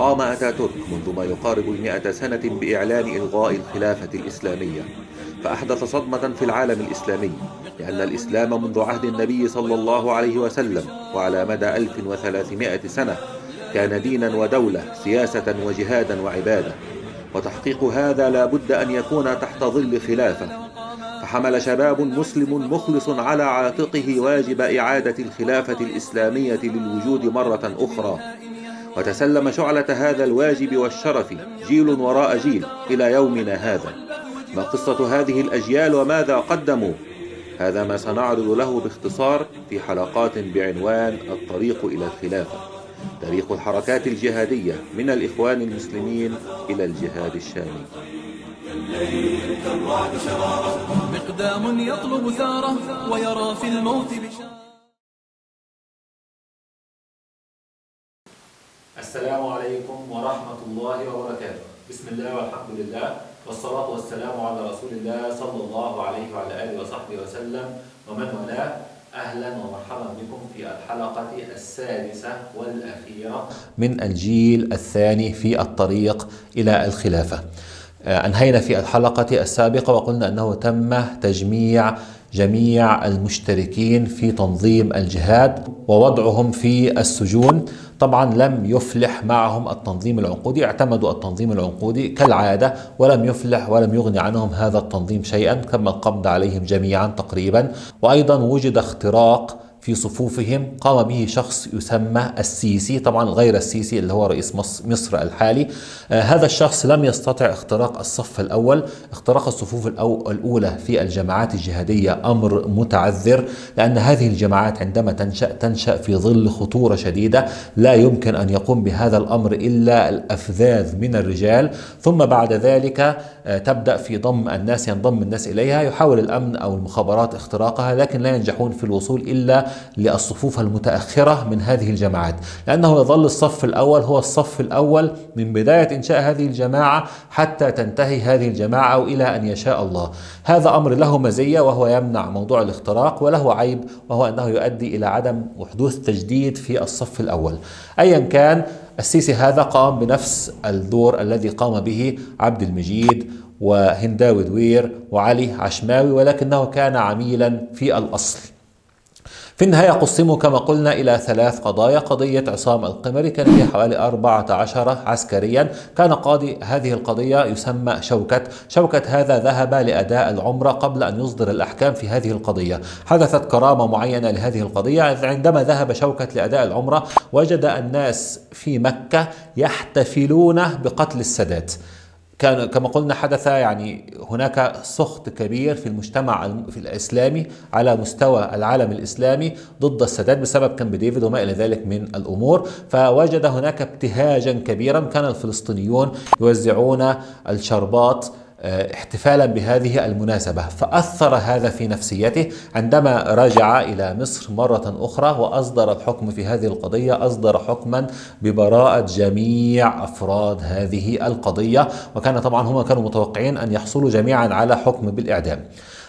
قام أتاتورك منذ ما يقارب المئة سنة بإعلان إلغاء الخلافة الإسلامية فأحدث صدمة في العالم الإسلامي لأن الإسلام منذ عهد النبي صلى الله عليه وسلم وعلى مدى 1300 سنة كان دينا ودولة سياسة وجهادا وعبادة وتحقيق هذا لا بد أن يكون تحت ظل خلافة فحمل شباب مسلم مخلص على عاتقه واجب إعادة الخلافة الإسلامية للوجود مرة أخرى. وتسلم شعلة هذا الواجب والشرف جيل وراء جيل إلى يومنا هذا. ما قصة هذه الأجيال وماذا قدموا؟ هذا ما سنعرض له باختصار في حلقات بعنوان الطريق إلى الخلافة تاريخ الحركات الجهادية من الإخوان المسلمين إلى الجهاد الشامي. مقدام يطلب ثارة ويرى في الموت بشارة. السلام عليكم ورحمة الله وبركاته. بسم الله والحمد لله والصلاة والسلام على رسول الله صلى الله عليه وعلى آله وصحبه وسلم. ومن والاه أهلا ومرحبا بكم في الحلقة السادسة والأخيرة من الجيل الثاني في الطريق إلى الخلافة. آه، أنهينا في الحلقة السابقة وقلنا أنه تم تجميع جميع المشتركين في تنظيم الجهاد ووضعهم في السجون. طبعا لم يفلح معهم التنظيم العنقودي اعتمدوا التنظيم العنقودي كالعادة ولم يفلح ولم يغني عنهم هذا التنظيم شيئا تم القبض عليهم جميعا تقريبا. وأيضا وجد اختراق في صفوفهم قام به شخص يسمى السيسي طبعا غير السيسي اللي هو رئيس مصر الحالي. آه هذا الشخص لم يستطع اختراق الصف الأول اختراق الصفوف الأولى في الجماعات الجهادية أمر متعذر لأن هذه الجماعات عندما تنشأ تنشأ في ظل خطورة شديدة لا يمكن أن يقوم بهذا الأمر إلا الأفذاذ من الرجال. ثم بعد ذلك آه تبدأ في ضم الناس ينضم الناس إليها يحاول الأمن أو المخابرات اختراقها لكن لا ينجحون في الوصول إلا للصفوف المتأخرة من هذه الجماعات لأنه يظل الصف الأول هو الصف الأول من بداية إنشاء هذه الجماعة حتى تنتهي هذه الجماعة إلى أن يشاء الله. هذا أمر له مزية وهو يمنع موضوع الاختراق وله عيب وهو أنه يؤدي إلى عدم حدوث تجديد في الصف الأول. أيا كان السيسي هذا قام بنفس الدور الذي قام به عبد المجيد وهنداوي دوير وعلي عشماوي ولكنه كان عميلا في الأصل. في النهاية قسموا كما قلنا إلى ثلاث قضايا. قضية عصام القمري كان فيها حوالي 14 عسكريا. كان قاضي هذه القضية يسمى شوكت. شوكت هذا ذهب لأداء العمرة قبل أن يصدر الأحكام في هذه القضية. حدثت كرامة معينة لهذه القضية. عندما ذهب شوكت لأداء العمرة وجد الناس في مكة يحتفلون بقتل السادات. كان كما قلنا حدث يعني هناك سخط كبير في المجتمع في الإسلامي على مستوى العالم الإسلامي ضد السادات بسبب كامب ديفيد وما إلى ذلك من الأمور. فوجد هناك ابتهاجا كبيرا كان الفلسطينيون يوزعون الشربات احتفالا بهذه المناسبة فأثر هذا في نفسيته. عندما رجع إلى مصر مرة أخرى وأصدر الحكم في هذه القضية أصدر حكما ببراءة جميع أفراد هذه القضية. وكان طبعا هم كانوا متوقعين أن يحصلوا جميعا على حكم بالإعدام.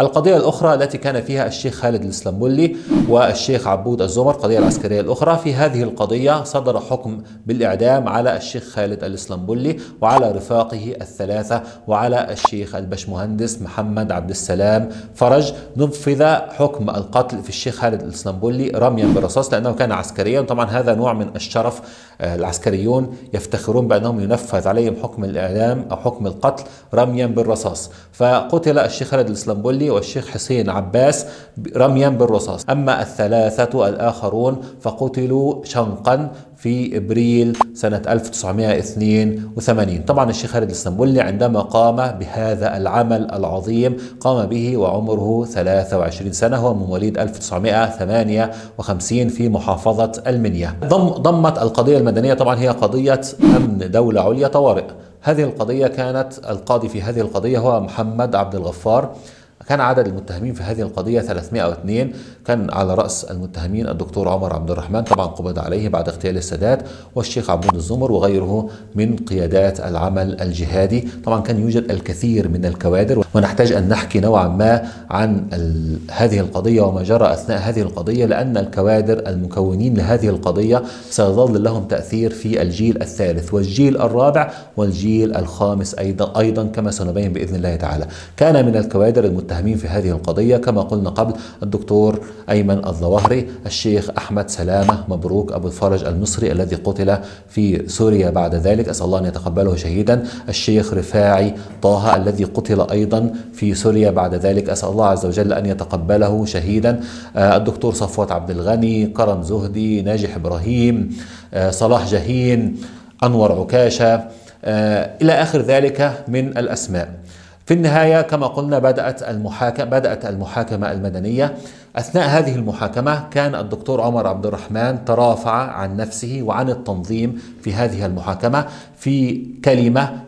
القضية الأخرى التي كان فيها الشيخ خالد الإسلامبولي والشيخ عبود الزمر القضية العسكرية الأخرى. في هذه القضية صدر حكم بالإعدام على الشيخ خالد الإسلامبولي وعلى رفاقه الثلاثة وعلى الشيخ البشمهندس محمد عبد السلام فرج. نفذ حكم القتل في الشيخ خالد الإسلامبولي رميا بالرصاص لأنه كان عسكريا. طبعا هذا نوع من الشرف آه، العسكريون يفتخرون بأنهم ينفذ عليهم حكم الإعدام أو حكم القتل رميا بالرصاص. فقتل الشيخ خالد الإسلامبولي والشيخ حسين عباس رميا بالرصاص. أما الثلاثة الآخرون فقتلوا شنقا في إبريل سنة 1982 طبعا الشيخ خالد الاسطنبولي عندما قام بهذا العمل العظيم قام به وعمره 23 سنة هو من مواليد 1958 في محافظة المنيا. ضم ضمت القضية المدنية طبعا هي قضية أمن دولة عليا طوارئ. هذه القضية كانت القاضي في هذه القضية هو محمد عبد الغفار. كان عدد المتهمين في هذه القضية 302 كان على رأس المتهمين الدكتور عمر عبد الرحمن طبعا قبض عليه بعد اغتيال السادات والشيخ عبود الزمر وغيره من قيادات العمل الجهادي. طبعا كان يوجد الكثير من الكوادر ونحتاج أن نحكي نوعا ما عن هذه القضية وما جرى أثناء هذه القضية لأن الكوادر المكونين لهذه القضية سيظل لهم تأثير في الجيل الثالث والجيل الرابع والجيل الخامس أيضا أيضا كما سنبين بإذن الله تعالى. كان من الكوادر المتهمين في هذه القضية. كما قلنا قبل الدكتور أيمن الظواهري الشيخ أحمد سلامة مبروك أبو الفرج المصري الذي قتل في سوريا بعد ذلك. أسأل الله أن يتقبله شهيدا. الشيخ رفاعي طه الذي قتل أيضا في سوريا بعد ذلك. أسأل الله عز وجل أن يتقبله شهيدا. آه، الدكتور صفوت عبد الغني كرم زهدي ناجح إبراهيم آه، صلاح جهين أنور عكاشة. آه، إلى آخر ذلك من الأسماء. في النهاية كما قلنا بدأت المحاكمة بدأت المحاكمة المدنية. أثناء هذه المحاكمة كان الدكتور عمر عبد الرحمن ترافع عن نفسه وعن التنظيم في هذه المحاكمة في كلمة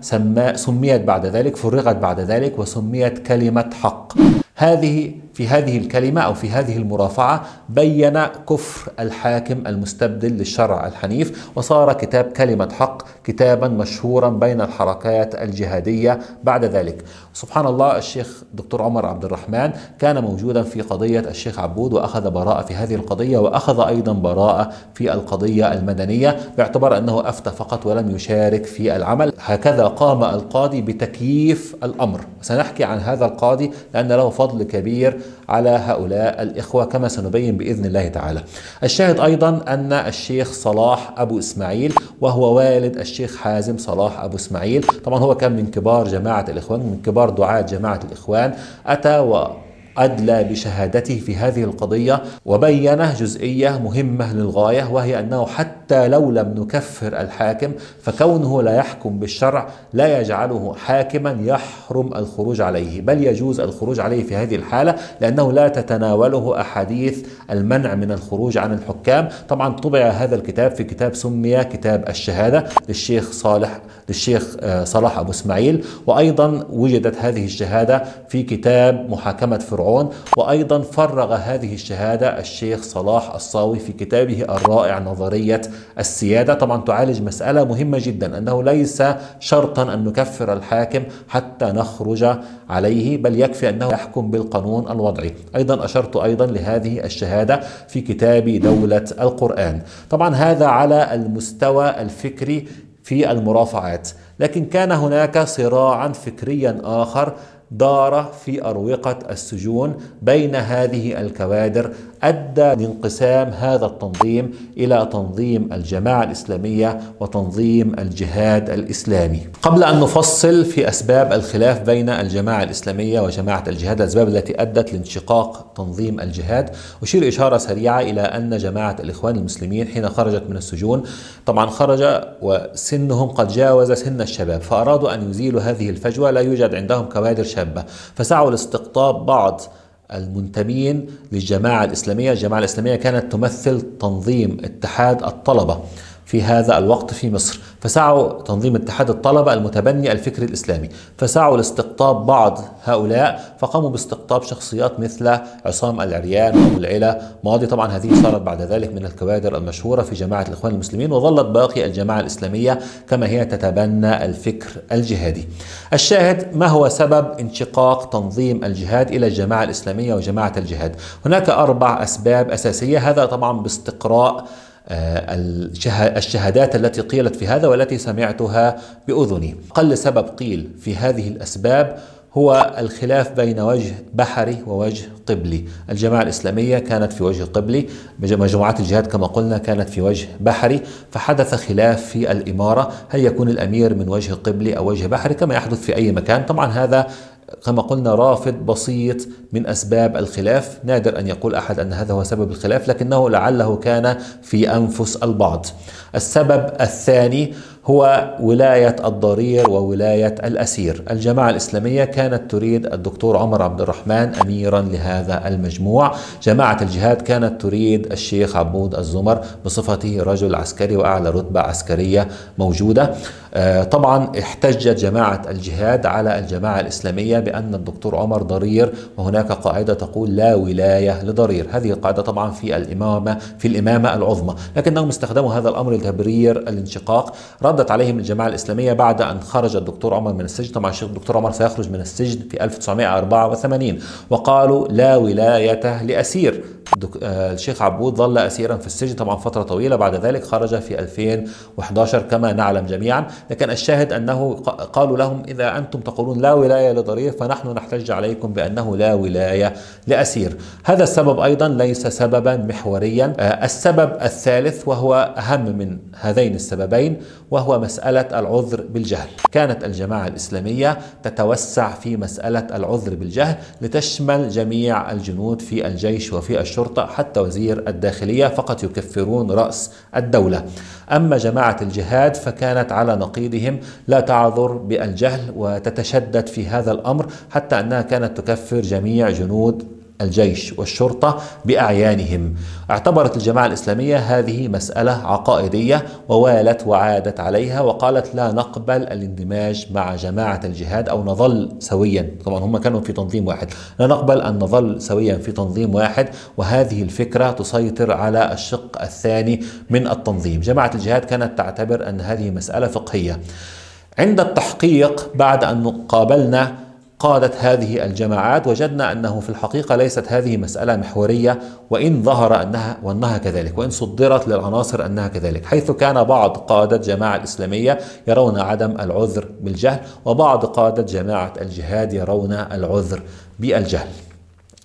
سميت بعد ذلك فرغت بعد ذلك وسميت كلمة حق. هذه في هذه الكلمة أو في هذه المرافعة بين كفر الحاكم المستبدل للشرع الحنيف وصار كتاب كلمة حق كتابا مشهورا بين الحركات الجهادية بعد ذلك. سبحان الله الشيخ دكتور عمر عبد الرحمن كان موجودا في قضية الشيخ عبود وأخذ براءة في هذه القضية وأخذ أيضا براءة في القضية المدنية باعتبار أنه أفتى فقط ولم يشارك في العمل. هكذا قام القاضي بتكييف الأمر. سنحكي عن هذا القاضي لأن له فضل كبير على هؤلاء الإخوة كما سنبين بإذن الله تعالى. الشاهد أيضا أن الشيخ صلاح أبو إسماعيل وهو والد الشيخ حازم صلاح أبو إسماعيل. طبعا هو كان من كبار جماعة الإخوان من كبار دعاة جماعة الإخوان. أتى و أدلى بشهادته في هذه القضية وبين جزئية مهمة للغاية وهي أنه حتى لو لم نكفر الحاكم فكونه لا يحكم بالشرع لا يجعله حاكما يحرم الخروج عليه بل يجوز الخروج عليه في هذه الحالة لأنه لا تتناوله أحاديث المنع من الخروج عن الحكام. طبعا طبع هذا الكتاب في كتاب سمي كتاب الشهادة للشيخ صالح للشيخ آه، صلاح أبو إسماعيل وأيضا وجدت هذه الشهادة في كتاب محاكمة فرعون وأيضا فرغ هذه الشهادة الشيخ صلاح الصاوي في كتابه الرائع نظرية السيادة. طبعا تعالج مسألة مهمة جدا أنه ليس شرطا أن نكفر الحاكم حتى نخرج عليه بل يكفي أنه يحكم بالقانون الوضعي. أيضا أشرت أيضا لهذه الشهادة في كتاب دولة القرآن. طبعا هذا على المستوى الفكري في المرافعات لكن كان هناك صراعا فكريا آخر دار في أروقة السجون بين هذه الكوادر أدى لانقسام هذا التنظيم إلى تنظيم الجماعة الإسلامية وتنظيم الجهاد الإسلامي. قبل أن نفصل في أسباب الخلاف بين الجماعة الإسلامية وجماعة الجهاد الأسباب التي أدت لانشقاق تنظيم الجهاد أشير إشارة سريعة إلى أن جماعة الإخوان المسلمين حين خرجت من السجون طبعا خرج وسنهم قد جاوز سن الشباب فأرادوا أن يزيلوا هذه الفجوة لا يوجد عندهم كوادر شابة فسعوا لاستقطاب بعض المنتمين للجماعة الإسلامية. الجماعة الإسلامية كانت تمثل تنظيم اتحاد الطلبة. في هذا الوقت في مصر. فسعوا تنظيم اتحاد الطلبة المتبني الفكر الإسلامي. فسعوا لاستقطاب بعض هؤلاء فقاموا باستقطاب شخصيات مثل عصام العريان وابو العلا ماضي طبعا هذه صارت بعد ذلك من الكوادر المشهورة في جماعة الإخوان المسلمين وظلت باقي الجماعة الإسلامية كما هي تتبنى الفكر الجهادي. الشاهد ما هو سبب انشقاق تنظيم الجهاد إلى الجماعة الإسلامية وجماعة الجهاد؟ هناك أربع أسباب أساسية هذا طبعا باستقراء الشهادات التي قيلت في هذا والتي سمعتها بأذني. أقل سبب قيل في هذه الأسباب هو الخلاف بين وجه بحري ووجه قبلي. الجماعة الإسلامية كانت في وجه قبلي مجموعات الجهاد كما قلنا كانت في وجه بحري فحدث خلاف في الإمارة. هل يكون الأمير من وجه قبلي أو وجه بحري؟ كما يحدث في أي مكان. طبعا هذا كما قلنا رافض بسيط من أسباب الخلاف، نادر أن يقول أحد أن هذا هو سبب الخلاف، لكنه لعله كان في أنفس البعض. السبب الثاني هو ولاية الضرير وولاية الأسير. الجماعة الإسلامية كانت تريد الدكتور عمر عبد الرحمن أميرا لهذا المجموع. جماعة الجهاد كانت تريد الشيخ عبود الزمر بصفته رجل عسكري وأعلى رتبة عسكرية موجودة. آه، طبعا احتجت جماعة الجهاد على الجماعة الإسلامية بأن الدكتور عمر ضرير وهناك قاعدة تقول لا ولاية لضرير. هذه القاعدة طبعا في الإمامة في الإمامة العظمى. لكنهم استخدموا هذا الأمر لتبرير الانشقاق. ردت عليهم الجماعة الإسلامية بعد أن خرج الدكتور عمر من السجن. طبعا الشيخ الدكتور عمر سيخرج من السجن في 1984 وقالوا لا ولاية لأسير. آه، الشيخ عبود ظل اسيرا في السجن طبعا فترة طويلة بعد ذلك خرج في 2011 كما نعلم جميعا. لكن الشاهد أنه قالوا لهم إذا أنتم تقولون لا ولاية لضرير فنحن نحتج عليكم بأنه لا ولاية لأسير. هذا السبب أيضا ليس سببا محوريا. آه، السبب الثالث وهو أهم من هذين السببين وهو مسألة العذر بالجهل. كانت الجماعة الإسلامية تتوسع في مسألة العذر بالجهل لتشمل جميع الجنود في الجيش وفي الشرطة حتى وزير الداخلية فقط يكفرون رأس الدولة. أما جماعة الجهاد فكانت على نقيضهم لا تعذر بالجهل وتتشدد في هذا الأمر حتى أنها كانت تكفر جميع جنود الجيش والشرطة بأعيانهم. اعتبرت الجماعة الإسلامية هذه مسألة عقائدية ووالت وعادت عليها وقالت لا نقبل الاندماج مع جماعة الجهاد أو نظل سويا. طبعا هم كانوا في تنظيم واحد. لا نقبل أن نظل سويا في تنظيم واحد وهذه الفكرة تسيطر على الشق الثاني من التنظيم. جماعة الجهاد كانت تعتبر أن هذه مسألة فقهية. عند التحقيق بعد أن قابلنا قادت هذه الجماعات وجدنا أنه في الحقيقة ليست هذه مسألة محورية وإن ظهر أنها وأنها كذلك وإن صدرت للعناصر أنها كذلك حيث كان بعض قادة الجماعه الإسلامية يرون عدم العذر بالجهل وبعض قادة جماعة الجهاد يرون العذر بالجهل.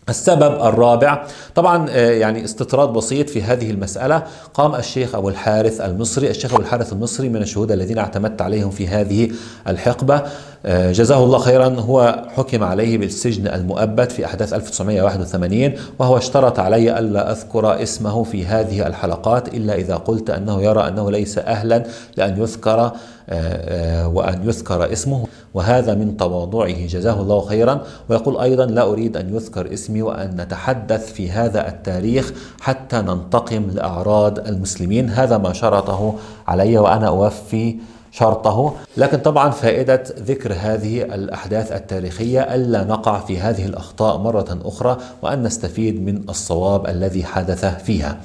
السبب الرابع طبعا آه، يعني استطراد بسيط في هذه المسألة قام الشيخ أبو الحارث المصري الشيخ أبو الحارث المصري من الشهود الذين اعتمدت عليهم في هذه الحقبة. جزاه الله خيرا. هو حكم عليه بالسجن المؤبد في أحداث 1981 وهو اشترط علي ألا أذكر اسمه في هذه الحلقات إلا إذا قلت أنه يرى أنه ليس أهلا لأن يذكر آه، آه، وأن يذكر اسمه. وهذا من تواضعه. جزاه الله خيرا. ويقول أيضا لا أريد أن يذكر اسمي وأن نتحدث في هذا التاريخ حتى ننتقم لأعراض المسلمين. هذا ما شرطه علي وأنا أوفي شرطه. لكن طبعا فائدة ذكر هذه الأحداث التاريخية ألا نقع في هذه الأخطاء مرة أخرى وأن نستفيد من الصواب الذي حدث فيها.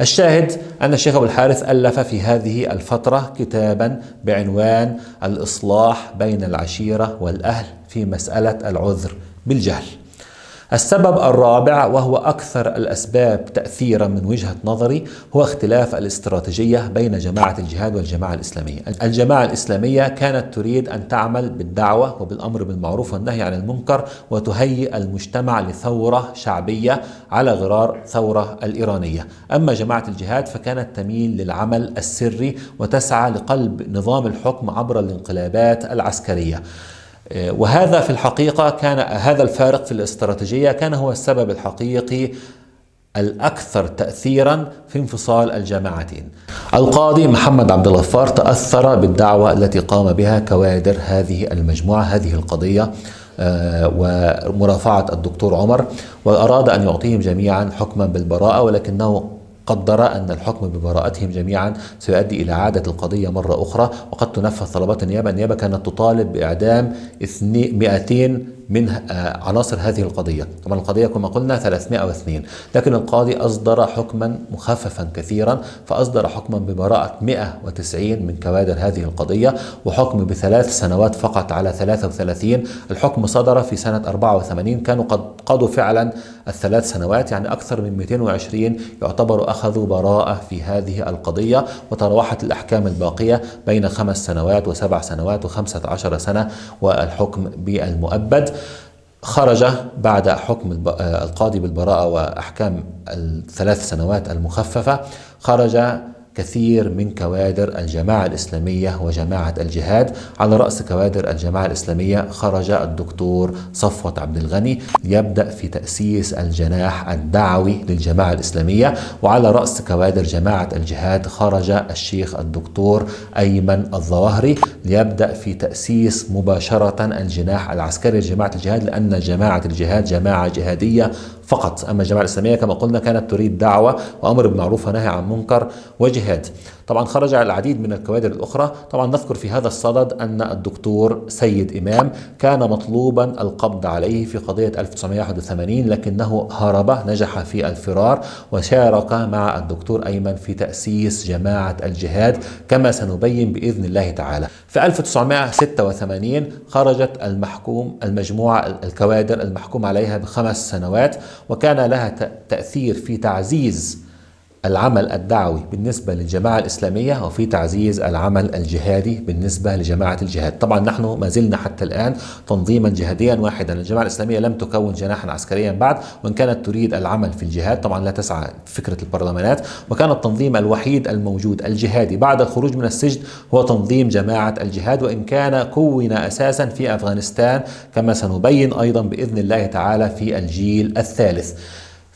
الشاهد أن الشيخ أبو الحارث ألف في هذه الفترة كتابا بعنوان الإصلاح بين العشيرة والأهل في مسألة العذر بالجهل. السبب الرابع وهو أكثر الأسباب تأثيرا من وجهة نظري هو اختلاف الاستراتيجية بين جماعة الجهاد والجماعة الإسلامية. الجماعة الإسلامية كانت تريد أن تعمل بالدعوة وبالأمر بالمعروف والنهي عن المنكر وتهيئ المجتمع لثورة شعبية على غرار ثورة الإيرانية. أما جماعة الجهاد فكانت تميل للعمل السري وتسعى لقلب نظام الحكم عبر الانقلابات العسكرية. وهذا في الحقيقة كان هذا الفارق في الاستراتيجية كان هو السبب الحقيقي الأكثر تأثيرا في انفصال الجماعتين. القاضي محمد عبد الغفار تأثر بالدعوة التي قام بها كوادر هذه المجموعة هذه القضية آه، ومرافعة الدكتور عمر وأراد أن يعطيهم جميعا حكما بالبراءة ولكنه قدر أن الحكم ببراءتهم جميعا سيؤدي إلى إعادة القضية مرة أخرى وقد تنفذ طلبات النيابة. النيابة كانت تطالب بإعدام 200 من آه، عناصر هذه القضية. طبعا القضية كما قلنا 302 لكن القاضي أصدر حكما مخففا كثيرا فأصدر حكما ببراءة 190 من كوادر هذه القضية وحكم بثلاث سنوات فقط على 33 الحكم صدر في سنة 84 كانوا قد قضوا فعلا الثلاث سنوات يعني أكثر من 220 يعتبر أخذوا براءة في هذه القضية وتراوحت الأحكام الباقية بين خمس سنوات وسبع سنوات وخمسة عشر سنة والحكم بالمؤبد. خرج بعد حكم القاضي بالبراءة وأحكام الثلاث سنوات المخففة خرج كثير من كوادر الجماعة الإسلامية وجماعة الجهاد. على رأس كوادر الجماعة الإسلامية خرج الدكتور صفوة عبد الغني ليبدأ في تأسيس الجناح الدعوي للجماعة الإسلامية. وعلى رأس كوادر جماعة الجهاد خرج الشيخ الدكتور أيمن الظواهري ليبدأ في تأسيس مباشرة الجناح العسكري لجماعة الجهاد لأن جماعة الجهاد جماعة جهادية فقط. أما الجماعة الإسلامية كما قلنا كانت تريد دعوة وأمر بالمعروف ونهي عن منكر وجهاد. طبعا خرج العديد من الكوادر الأخرى. طبعا نذكر في هذا الصدد أن الدكتور سيد إمام كان مطلوبا القبض عليه في قضية 1981 لكنه هرب نجح في الفرار وشارك مع الدكتور أيمن في تأسيس جماعة الجهاد كما سنبين بإذن الله تعالى. في 1986 خرجت المحكوم المجموعة الكوادر المحكوم عليها بخمس سنوات وكان لها تأثير في تعزيز العمل الدعوي بالنسبة للجماعة الإسلامية وفي تعزيز العمل الجهادي بالنسبة لجماعة الجهاد. طبعا نحن ما زلنا حتى الآن تنظيما جهاديا واحدا. الجماعة الإسلامية لم تكون جناحا عسكريا بعد وإن كانت تريد العمل في الجهاد طبعا لا تسعى فكرة البرلمانات. وكان التنظيم الوحيد الموجود الجهادي. بعد الخروج من السجن هو تنظيم جماعة الجهاد وإن كان كون أساسا في أفغانستان كما سنبين أيضا بإذن الله تعالى في الجيل الثالث.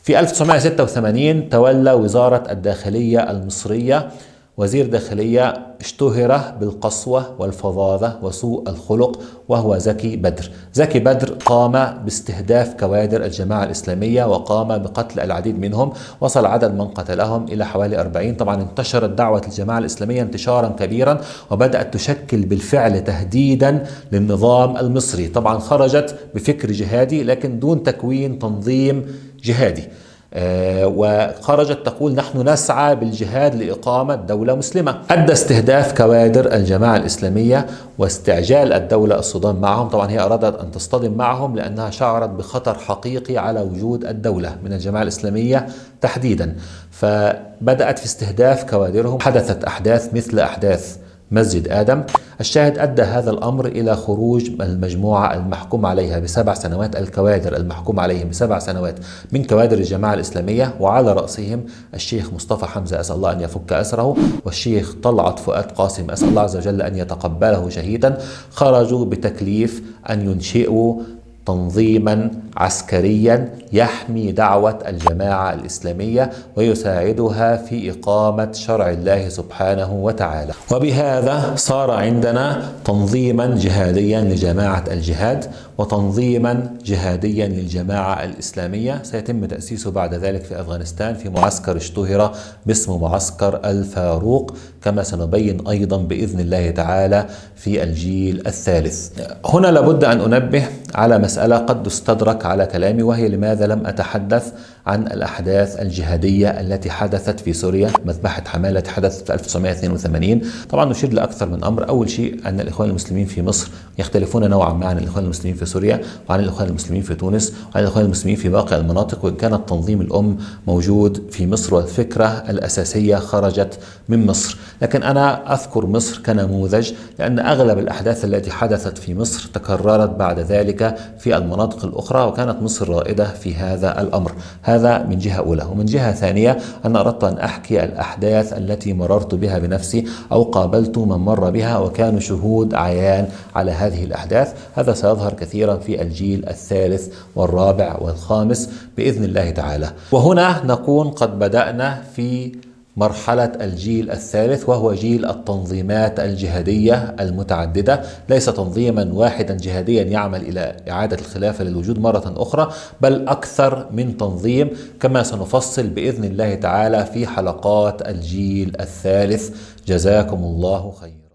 في 1986 تولى وزارة الداخلية المصرية. وزير داخلية اشتهر بالقسوة والفظاظة وسوء الخلق وهو زكي بدر. زكي بدر قام باستهداف كوادر الجماعة الإسلامية وقام بقتل العديد منهم وصل عدد من قتلهم إلى حوالي 40 طبعا انتشرت دعوة الجماعة الإسلامية انتشارا كبيرا وبدأت تشكل بالفعل تهديدا للنظام المصري. طبعا خرجت بفكر جهادي لكن دون تكوين تنظيم جهادي. آه، وخرجت تقول نحن نسعى بالجهاد لإقامة دولة مسلمة. أدى استهداف كوادر الجماعة الإسلامية واستعجال الدولة الصدام معهم. طبعا هي أرادت أن تصطدم معهم لأنها شعرت بخطر حقيقي على وجود الدولة من الجماعة الإسلامية تحديدا. فبدأت في استهداف كوادرهم حدثت أحداث مثل أحداث مسجد آدم. الشاهد أدى هذا الأمر إلى خروج المجموعة المحكوم عليها بسبع سنوات الكوادر المحكوم عليهم بسبع سنوات من كوادر الجماعة الإسلامية وعلى رأسهم الشيخ مصطفى حمزة. أسأل الله أن يفك أسره. والشيخ طلعت فؤاد قاسم أسأل الله عز وجل أن يتقبله شهيدا. خرجوا بتكليف أن ينشئوا تنظيما عسكريا يحمي دعوة الجماعة الإسلامية ويساعدها في إقامة شرع الله سبحانه وتعالى. وبهذا صار عندنا تنظيما جهاديا لجماعة الجهاد وتنظيما جهاديا للجماعة الإسلامية. سيتم تأسيسه بعد ذلك في أفغانستان في معسكر اشتهر باسم معسكر الفاروق كما سنبين أيضا بإذن الله تعالى في الجيل الثالث. هنا لابد أن أنبه على مسألة قد تستدرك على كلامي وهي لماذا لم أتحدث عن الأحداث الجهادية التي حدثت في سوريا مذبحة حماة التي حدثت في 1982 طبعا نشير لأكثر من أمر. أول شيء أن الإخوان المسلمين في مصر يختلفون نوعا ما عن الإخوان المسلمين في سوريا وعن الإخوان المسلمين في تونس وعن الإخوان المسلمين في باقي المناطق وإن كان التنظيم الأم موجود في مصر والفكرة الأساسية خرجت من مصر. لكن أنا أذكر مصر كنموذج لأن أغلب الأحداث التي حدثت في مصر تكررت بعد ذلك في المناطق الأخرى وكانت مصر رائدة في هذا الأمر. هذا من جهة أولى. ومن جهة ثانية أنا أردت أن أحكي الأحداث التي مررت بها بنفسي أو قابلت من مر بها وكانوا شهود عيان على هذه الأحداث. هذا سيظهر كثيرا في الجيل الثالث والرابع والخامس بإذن الله تعالى. وهنا نكون قد بدأنا في مرحلة الجيل الثالث وهو جيل التنظيمات الجهادية المتعددة. ليس تنظيما واحدا جهاديا يعمل إلى إعادة الخلافة للوجود مرة أخرى بل أكثر من تنظيم كما سنفصل بإذن الله تعالى في حلقات الجيل الثالث. جزاكم الله خيرا.